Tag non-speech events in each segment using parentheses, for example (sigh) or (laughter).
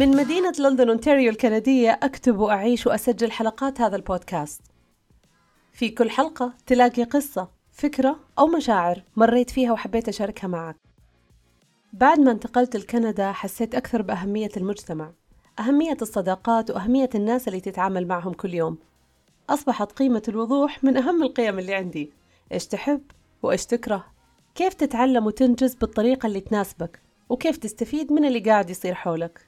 من مدينة لندن أونتاريو الكندية أكتب وأعيش وأسجل حلقات هذا البودكاست. في كل حلقة تلاقي قصة فكرة أو مشاعر مريت فيها وحبيت أشاركها معك. بعد ما انتقلت لكندا حسيت أكثر بأهمية المجتمع أهمية الصداقات وأهمية الناس اللي تتعامل معهم كل يوم. أصبحت قيمة الوضوح من أهم القيم اللي عندي. إيش تحب وإيش تكره؟ كيف تتعلم وتنجز بالطريقة اللي تناسبك؟ وكيف تستفيد من اللي قاعد يصير حولك؟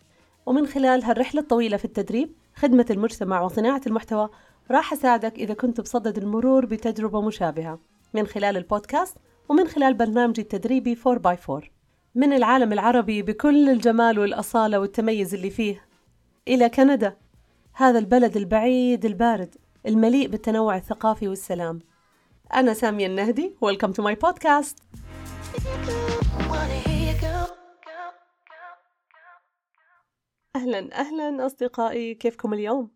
ومن خلال هالرحلة الطويلة في التدريب خدمة المجتمع وصناعة المحتوى راح أساعدك إذا كنت بصدد المرور بتجربة مشابهة من خلال البودكاست ومن خلال برنامجي التدريبي 4x4 من العالم العربي بكل الجمال والأصالة والتميز اللي فيه إلى كندا هذا البلد البعيد البارد المليء بالتنوع الثقافي والسلام. أنا سامية النهدي Welcome to my podcast. أهلا أهلا أصدقائي كيفكم اليوم؟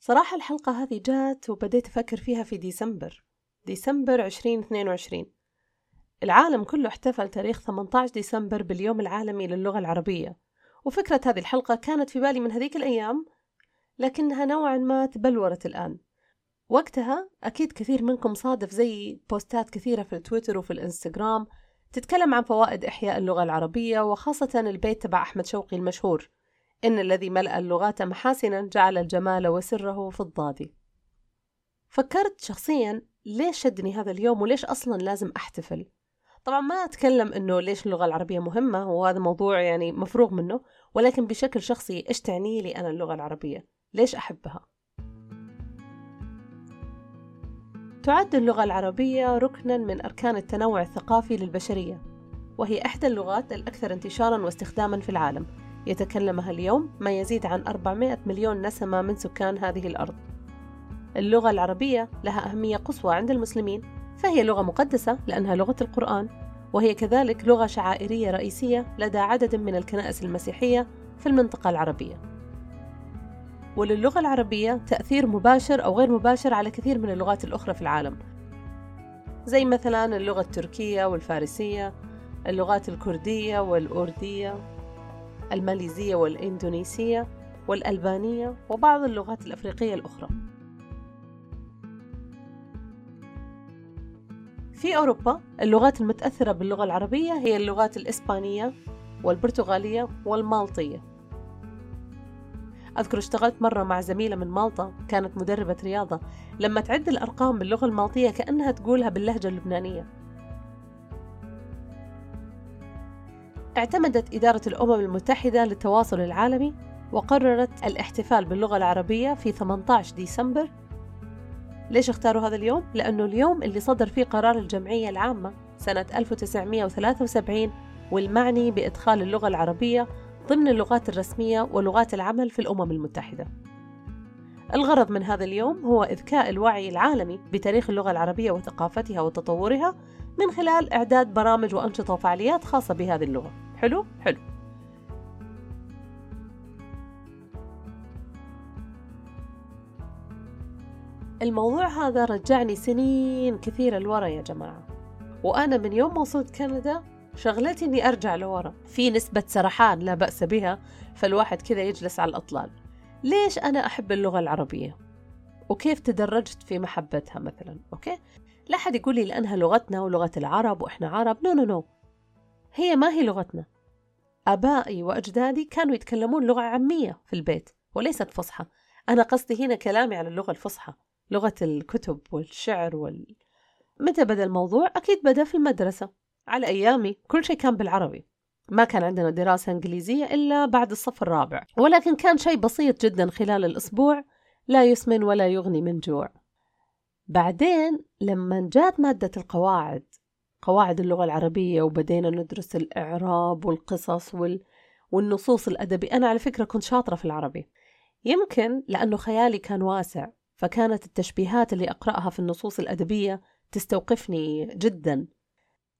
صراحة الحلقة هذه جات وبديت أفكر فيها في ديسمبر ديسمبر 2022 العالم كله احتفل تاريخ 18 ديسمبر باليوم العالمي للغة العربية. وفكرة هذه الحلقة كانت في بالي من هذيك الأيام لكنها نوعا ما تبلورت الآن. وقتها أكيد كثير منكم صادف زي بوستات كثيرة في التويتر وفي الإنستغرام تتكلم عن فوائد إحياء اللغة العربية وخاصة البيت تبع أحمد شوقي المشهور. إن الذي ملأ اللغات محاسنا جعل الجمال وسره في الضاد. فكرت شخصيا ليش شدني هذا اليوم وليش أصلا لازم أحتفل؟ طبعا ما أتكلم إنه ليش اللغة العربية مهمة وهذا موضوع يعني مفروغ منه ولكن بشكل شخصي إيش تعني لي أنا اللغة العربية؟ ليش أحبها؟ تعد اللغة العربية ركنا من أركان التنوع الثقافي للبشرية وهي إحدى اللغات الأكثر انتشارا واستخداما في العالم. يتكلمها اليوم ما يزيد عن 400 مليون نسمة من سكان هذه الأرض. اللغة العربية لها أهمية قصوى عند المسلمين فهي لغة مقدسة لأنها لغة القرآن وهي كذلك لغة شعائرية رئيسية لدى عدد من الكنائس المسيحية في المنطقة العربية. وللغة العربية تأثير مباشر أو غير مباشر على كثير من اللغات الأخرى في العالم. زي مثلا اللغة التركية والفارسية اللغات الكردية والأردية. الماليزية والإندونيسية والألبانية وبعض اللغات الأفريقية الأخرى. في أوروبا اللغات المتأثرة باللغة العربية هي اللغات الإسبانية والبرتغالية والمالطية. أذكر اشتغلت مرة مع زميلة من مالطا كانت مدربة رياضة. لما تعد الأرقام باللغة المالطية كأنها تقولها باللهجة اللبنانية. اعتمدت إدارة الأمم المتحدة للتواصل العالمي وقررت الاحتفال باللغة العربية في 18 ديسمبر ليش اختاروا هذا اليوم؟ لأنه اليوم اللي صدر فيه قرار الجمعية العامة سنة 1973 والمعني بإدخال اللغة العربية ضمن اللغات الرسمية ولغات العمل في الأمم المتحدة. الغرض من هذا اليوم هو إذكاء الوعي العالمي بتاريخ اللغة العربية وثقافتها وتطورها من خلال إعداد برامج وأنشطة وفعاليات خاصة بهذه اللغة. حلو؟ حلو. الموضوع هذا رجعني سنين كثيرة لورا يا جماعة. وأنا من يوم ما وصلت كندا شغلتي إني أرجع لورا. في نسبة سرحان لا بأس بها فالواحد كذا يجلس على الأطلال. ليش أنا أحب اللغة العربية؟ وكيف تدرجت في محبتها مثلا؟ okay؟ لا حد يقول لي لأنها لغتنا ولغة العرب وإحنا عرب. no no no هي ما هي لغتنا. آبائي وأجدادي كانوا يتكلمون لغة عامية في البيت وليست فصحى. أنا قصدي هنا كلامي على اللغة الفصحى لغة الكتب والشعر وال... متى بدأ الموضوع؟ أكيد بدأ في المدرسة. على أيامي كل شيء كان بالعربي. ما كان عندنا دراسة إنجليزية إلا بعد الصف الرابع. ولكن كان شيء بسيط جدا خلال الأسبوع لا يسمن ولا يغني من جوع. بعدين لما جات مادة القواعد قواعد اللغة العربية وبدينا ندرس الإعراب والقصص وال... والنصوص الأدبي أنا على فكرة كنت شاطرة في العربي. يمكن لأنه خيالي كان واسع فكانت التشبيهات اللي أقرأها في النصوص الأدبية تستوقفني جدا.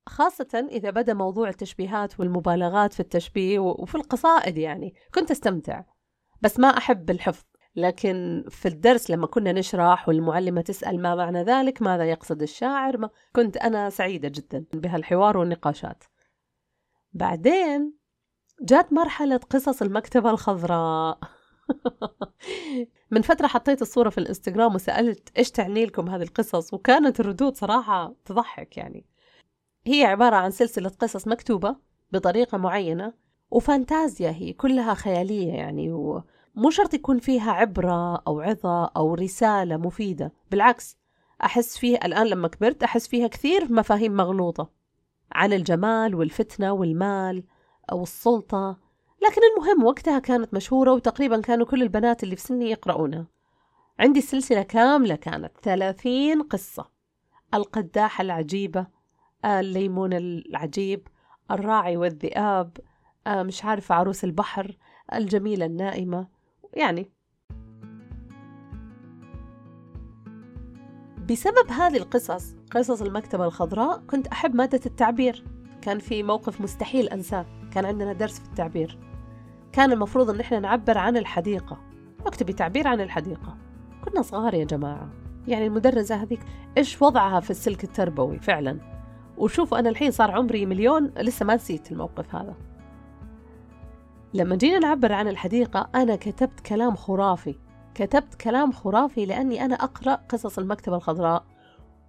خاصة إذا بدأ موضوع التشبيهات والمبالغات في التشبيه وفي القصائد يعني كنت أستمتع. بس ما أحب الحفظ. لكن في الدرس لما كنا نشرح والمعلمة تسأل ما معنى ذلك ماذا يقصد الشاعر ما كنت أنا سعيدة جدا بهالحوار والنقاشات. بعدين جات مرحلة قصص المكتبة الخضراء. (laughs) من فترة حطيت الصورة في الإنستغرام وسألت إيش تعني لكم هذه القصص؟ وكانت الردود صراحة تضحك يعني. هي عبارة عن سلسلة قصص مكتوبة بطريقة معينة وفانتازيا هي كلها خيالية يعني ومو شرط يكون فيها عبرة أو عظة أو رسالة مفيدة بالعكس أحس فيها الآن لما كبرت أحس فيها كثير مفاهيم مغلوطة عن الجمال والفتنة والمال أو السلطة لكن المهم وقتها كانت مشهورة وتقريبا كانوا كل البنات اللي في سني يقرؤونها. عندي السلسلة كاملة كانت ثلاثين قصة. القداحة العجيبة الليمون العجيب الراعي والذئاب مش عارفة عروس البحر الجميلة النائمة. يعني. بسبب هذه القصص قصص المكتبة الخضراء كنت أحب مادة التعبير. كان في موقف مستحيل أنساه. كان عندنا درس في التعبير. كان المفروض إن إحنا نعبر عن الحديقة. اكتبي تعبير عن الحديقة. كنا صغار يا جماعة. يعني المدرسة هذيك إيش وضعها في السلك التربوي؟ فعلا. وشوفوا أنا الحين صار عمري مليون لسه ما نسيت الموقف هذا. لما جينا نعبر عن الحديقة أنا كتبت كلام خرافي. كتبت كلام خرافي لأني أنا أقرأ قصص المكتبة الخضراء.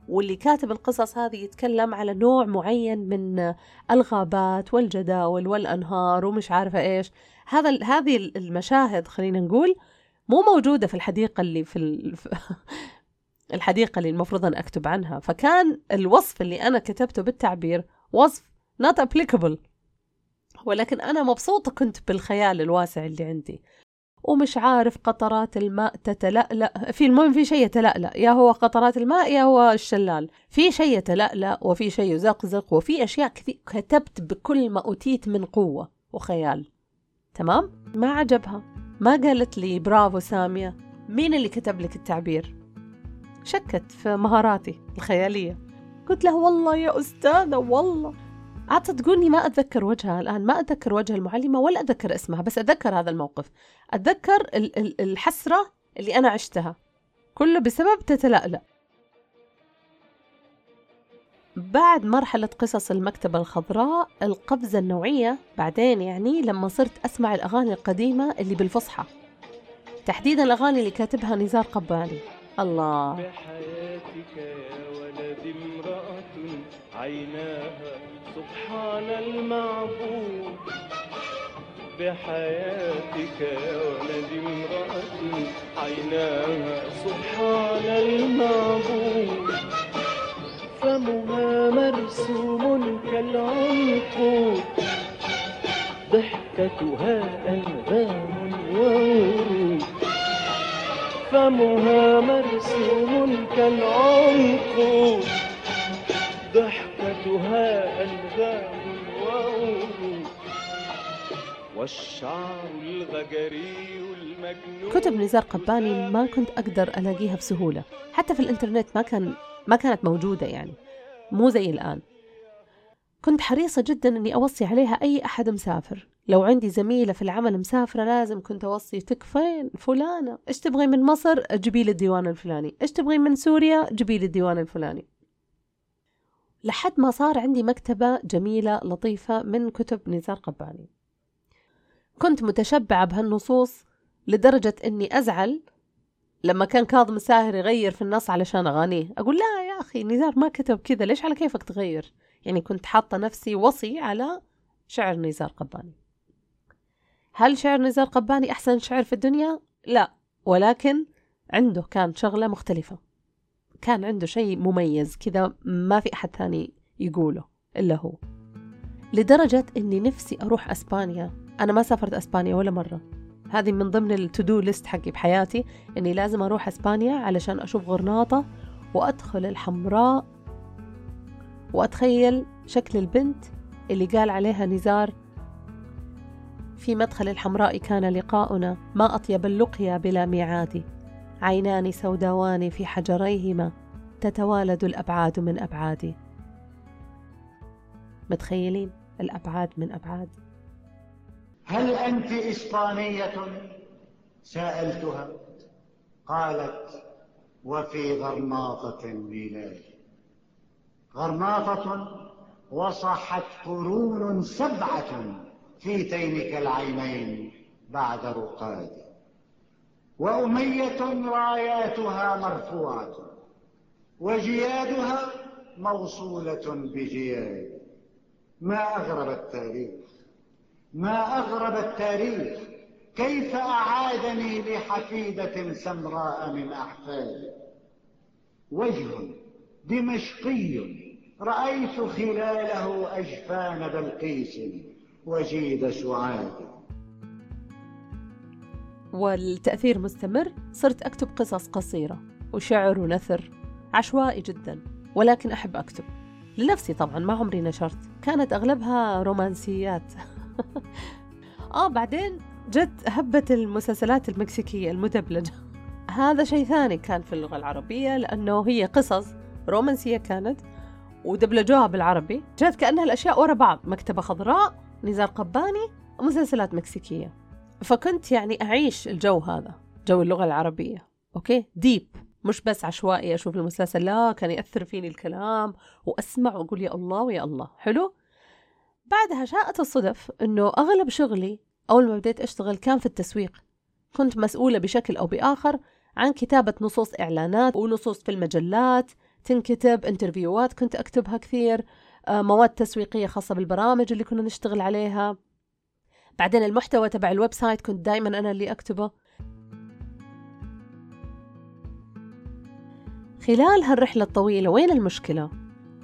واللي كاتب القصص هذه يتكلم على نوع معين من الغابات والجداول والأنهار ومش عارفة إيش. هذا هذه المشاهد خلينا نقول مو موجودة في الحديقة اللي في ال... (laughs) الحديقة اللي المفروض أن أكتب عنها. فكان الوصف اللي أنا كتبته بالتعبير وصف not applicable. ولكن أنا مبسوطة كنت بالخيال الواسع اللي عندي. ومش عارف قطرات الماء تتلألأ. في المهم في شيء يتلألأ. يا هو قطرات الماء يا هو الشلال. في شيء يتلألأ وفي شيء يزقزق وفي أشياء كثير كتبت بكل ما أوتيت من قوة وخيال. تمام؟ ما عجبها. ما قالت لي برافو سامية. مين اللي كتب لك التعبير؟ شكت في مهاراتي الخيالية. قلت له والله يا أستاذة والله. عاد تقولني ما أتذكر وجهها الآن ما أتذكر وجه المعلمة ولا أتذكر اسمها بس أتذكر هذا الموقف. أتذكر الحسرة اللي أنا عشتها. كله بسبب تتلألأ. بعد مرحلة قصص المكتبة الخضراء القفزة النوعية بعدين يعني لما صرت أسمع الأغاني القديمة اللي بالفصحى. تحديدا الأغاني اللي كاتبها نزار قباني. الله. بحياتك يا ولد امرأة عيناها سبحان المعبود بحياتك يا ولد امرأة عيناها سبحان المعبود. فمها مرسوم كالعنقود. ضحكتها ألبان وورود فمها مرسوم كالعنقود. ضحكتها ألبان وورود والشعر الغجري المجنون. كتب نزار قباني ما كنت أقدر ألاقيها بسهولة. حتى في الإنترنت ما كان ما كانت موجودة يعني. مو زي الآن. كنت حريصة جدا أني أوصي عليها أي أحد مسافر. لو عندي زميلة في العمل مسافرة لازم كنت أوصي تكفين فلانة. إيش تبغي من مصر؟ جيبي لي الديوان الفلاني. إيش تبغي من سوريا؟ جيبي لي الديوان الفلاني. لحد ما صار عندي مكتبة جميلة لطيفة من كتب نزار قباني. كنت متشبعة بهالنصوص لدرجة أني أزعل لما كان كاظم الساهر يغير في النص علشان أغانيه. أقول لا يا أخي نزار ما كتب كذا ليش على كيفك تغير؟ يعني كنت حاطة نفسي وصي على شعر نزار قباني. هل شعر نزار قباني أحسن شعر في الدنيا؟ لا ولكن عنده كان شغلة مختلفة. كان عنده شيء مميز كذا ما في أحد ثاني يقوله إلا هو. لدرجة إني نفسي أروح أسبانيا. أنا ما سافرت أسبانيا ولا مرة. هذه من ضمن التودو ليست حقي بحياتي إني لازم أروح أسبانيا علشان أشوف غرناطة وأدخل الحمراء وأتخيل شكل البنت اللي قال عليها نزار. في مدخل الحمراء كان لقاؤنا ما أطيب اللقيا بلا ميعاد عينان سوداوان في حجريهما تتوالد الأبعاد من ابعادي متخيلين؟ الأبعاد من أبعاد. هل أنت إسبانية؟ سألتها. قالت وفي غرناطة الميلاد غرناطة وصحت قرون سبعة في تينك العينين بعد رقاد وأمية راياتها مرفوعة وجيادها موصولة بجياد. ما أغرب التاريخ ما أغرب التاريخ. كيف أعادني لحفيدة سمراء من أحفادي وجه دمشقي رأيت خلاله أجفان بلقيس وجيد سعاد. والتأثير مستمر صرت أكتب قصص قصيرة وشعر ونثر عشوائي جدا ولكن أحب أكتب. لنفسي طبعا ما عمري نشرت. كانت أغلبها رومانسيات. (laughs) آه بعدين جت هبة المسلسلات المكسيكية المدبلجة. (laughs) هذا شيء ثاني كان في اللغة العربية لأنه هي قصص رومانسية كانت ودبلجوها بالعربي. جات كأنها الأشياء ورا بعض مكتبة خضراء نزار قباني ومسلسلات مكسيكية. فكنت يعني أعيش الجو هذا جو اللغة العربية okay؟ deep مش بس عشوائي أشوف المسلسل لا كان يأثر فيني الكلام وأسمع وأقول يا الله ويا الله حلو؟ بعدها شاءت الصدف أنه أغلب شغلي أول ما بديت أشتغل كان في التسويق. كنت مسؤولة بشكل أو بآخر عن كتابة نصوص إعلانات ونصوص في المجلات تنكتب interview ات كنت أكتبها كثير آه، مواد تسويقية خاصة بالبرامج اللي كنا نشتغل عليها. بعدين المحتوى تبع ال website كنت دائما أنا اللي أكتبه. خلال هالرحلة الطويلة وين المشكلة؟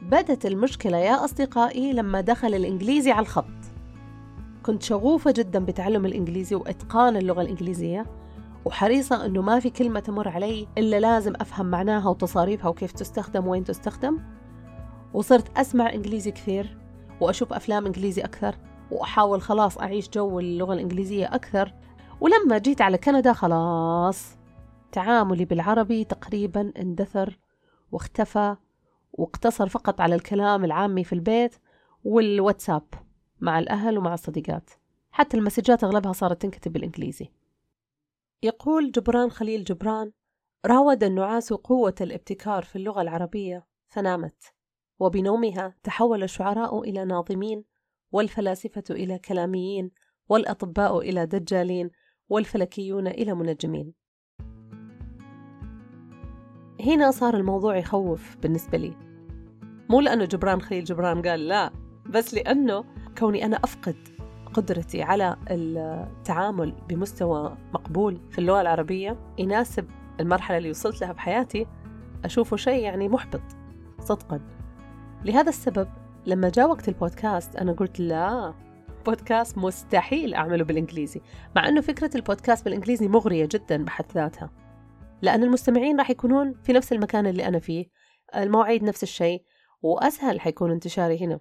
بدت المشكلة يا أصدقائي لما دخل الإنجليزي على الخط. كنت شغوفة جدا بتعلم الإنجليزي وإتقان اللغة الإنجليزية وحريصة أنه ما في كلمة تمر علي إلا لازم أفهم معناها وتصاريفها وكيف تستخدم وين تستخدم. وصرت أسمع إنجليزي كثير وأشوف أفلام إنجليزي أكثر. وأحاول خلاص أعيش جو اللغة الإنجليزية أكثر. ولما جيت على كندا خلاص تعاملي بالعربي تقريبا اندثر واختفى واقتصر فقط على الكلام العامي في البيت والواتساب مع الأهل ومع الصديقات. حتى المسجات أغلبها صارت تنكتب بالإنجليزي. يقول جبران خليل جبران راود النعاس قوة الابتكار في اللغة العربية فنامت. وبنومها تحول الشعراء إلى ناظمين والفلاسفة إلى كلاميين والأطباء إلى دجالين والفلكيون إلى منجمين. هنا صار الموضوع يخوف بالنسبة لي. مو لأنه جبران خليل جبران قال لا بس لأنه كوني أنا أفقد قدرتي على التعامل بمستوى مقبول في اللغة العربية يناسب المرحلة اللي وصلت لها بحياتي أشوفه شيء يعني محبط صدقا. لهذا السبب لما جاء وقت البودكاست أنا قلت لا بودكاست مستحيل أعمله بالإنجليزي مع أنه فكرة البودكاست بالإنجليزي مغرية جدا بحد ذاتها. لأن المستمعين راح يكونون في نفس المكان اللي أنا فيه المواعيد نفس الشيء وأسهل حيكون انتشاري هنا.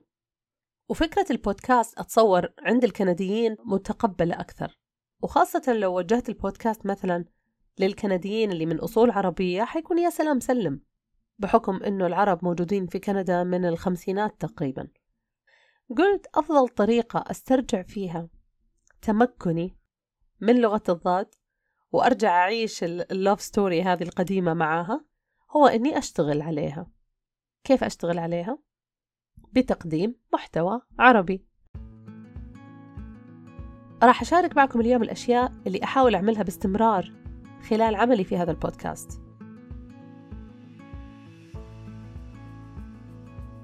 وفكرة البودكاست أتصور عند الكنديين متقبلة أكثر. وخاصة لو وجهت البودكاست مثلا للكنديين اللي من أصول عربية حيكون يا سلام سلم. بحكم أنه العرب موجودين في كندا من الخمسينات تقريبا. قلت أفضل طريقة أسترجع فيها تمكني من لغة الضاد وأرجع أعيش ال love story هذه القديمة معاها هو أني أشتغل عليها. كيف أشتغل عليها؟ بتقديم محتوى عربي. راح أشارك معكم اليوم الأشياء اللي أحاول أعملها باستمرار خلال عملي في هذا البودكاست.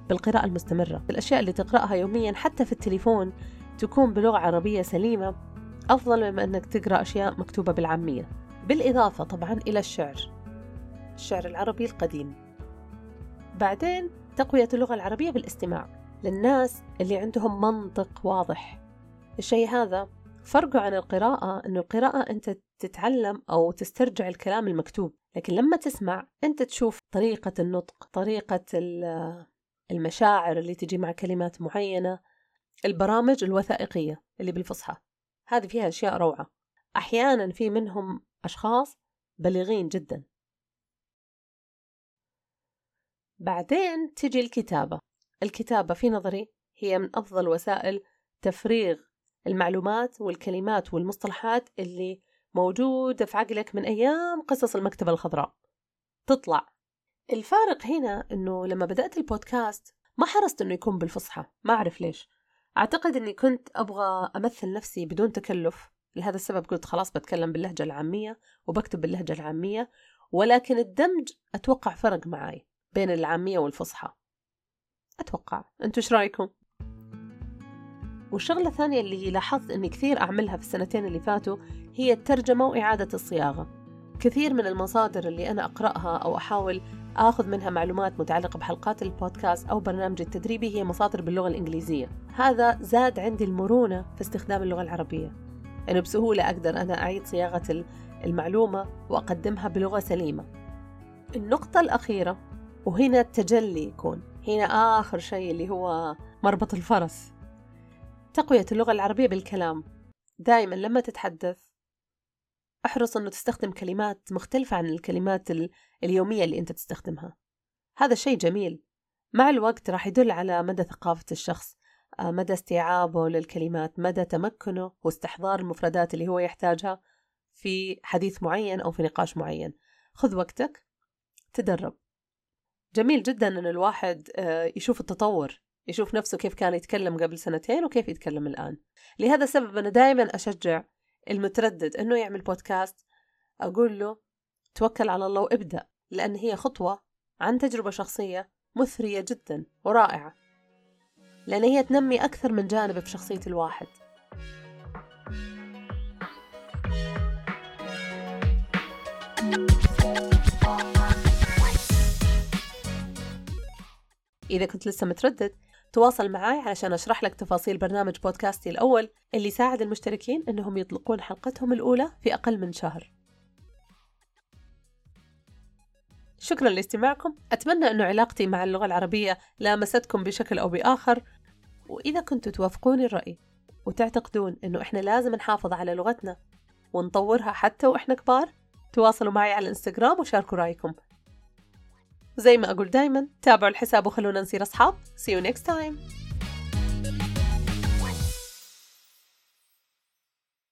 بالقراءة المستمرة. الأشياء اللي تقرأها يوميا حتى في التليفون تكون بلغة عربية سليمة أفضل مما أنك تقرأ أشياء مكتوبة بالعامية. بالإضافة طبعا إلى الشعر الشعر العربي القديم. بعدين تقوية اللغة العربية بالاستماع للناس اللي عندهم منطق واضح. الشيء هذا فرقه عن القراءة أنه القراءة أنت تتعلم أو تسترجع الكلام المكتوب لكن لما تسمع أنت تشوف طريقة النطق طريقة المشاعر اللي تجي مع كلمات معينة البرامج الوثائقية اللي بالفصحى. هذه فيها أشياء روعة. أحيانا في منهم أشخاص بليغين جدا. بعدين تجي الكتابة. الكتابة في نظري هي من أفضل وسائل تفريغ المعلومات والكلمات والمصطلحات اللي موجودة في عقلك من أيام قصص المكتبة الخضراء. تطلع الفارق هنا أنه لما بدأت البودكاست ما حرصت أنه يكون بالفصحى ما أعرف ليش. أعتقد أني كنت أبغى أمثل نفسي بدون تكلف لهذا السبب قلت خلاص بتكلم باللهجة العامية وبكتب باللهجة العامية ولكن الدمج أتوقع فرق معاي بين العامية والفصحى. أتوقع. أنتوا إيش رأيكم؟ والشغلة الثانية اللي لاحظت أني كثير أعملها في السنتين اللي فاتوا هي الترجمة وإعادة الصياغة. كثير من المصادر اللي أنا أقرأها أو أحاول آخذ منها معلومات متعلقة بحلقات البودكاست أو برنامج التدريبي هي مصادر باللغة الإنجليزية. هذا زاد عندي المرونة في استخدام اللغة العربية. أنه بسهولة أقدر أنا أعيد صياغة المعلومة وأقدمها بلغة سليمة. النقطة الأخيرة وهنا التجلي يكون. هنا آخر شيء اللي هو مربط الفرس. تقوية اللغة العربية بالكلام. دائما لما تتحدث أحرص أنه تستخدم كلمات مختلفة عن الكلمات اليومية اللي أنت تستخدمها. هذا شيء جميل. مع الوقت راح يدل على مدى ثقافة الشخص آه، مدى استيعابه للكلمات مدى تمكنه واستحضار المفردات اللي هو يحتاجها في حديث معين أو في نقاش معين. خذ وقتك تدرب. جميل جدا أن الواحد آه، يشوف التطور يشوف نفسه كيف كان يتكلم قبل سنتين وكيف يتكلم الآن. لهذا السبب أنا دائما أشجع المتردد أنه يعمل بودكاست أقول له توكل على الله وابدأ لأن هي خطوة عن تجربة شخصية مثرية جدا ورائعة لأن هي تنمي أكثر من جانب في شخصية الواحد. إذا كنت لسه متردد تواصل معي علشان أشرح لك تفاصيل برنامج بودكاستي الأول اللي يساعد المشتركين أنهم يطلقون حلقتهم الأولى في أقل من شهر. شكرا لاستماعكم. أتمنى أن علاقتي مع اللغة العربية لامستكم بشكل أو بآخر. وإذا كنتوا توافقوني الرأي وتعتقدون أنه إحنا لازم نحافظ على لغتنا ونطورها حتى وإحنا كبار تواصلوا معي على الانستغرام وشاركوا رأيكم. زي ما أقول دايما تابعوا الحساب وخلونا نصير أصحاب. See you next time.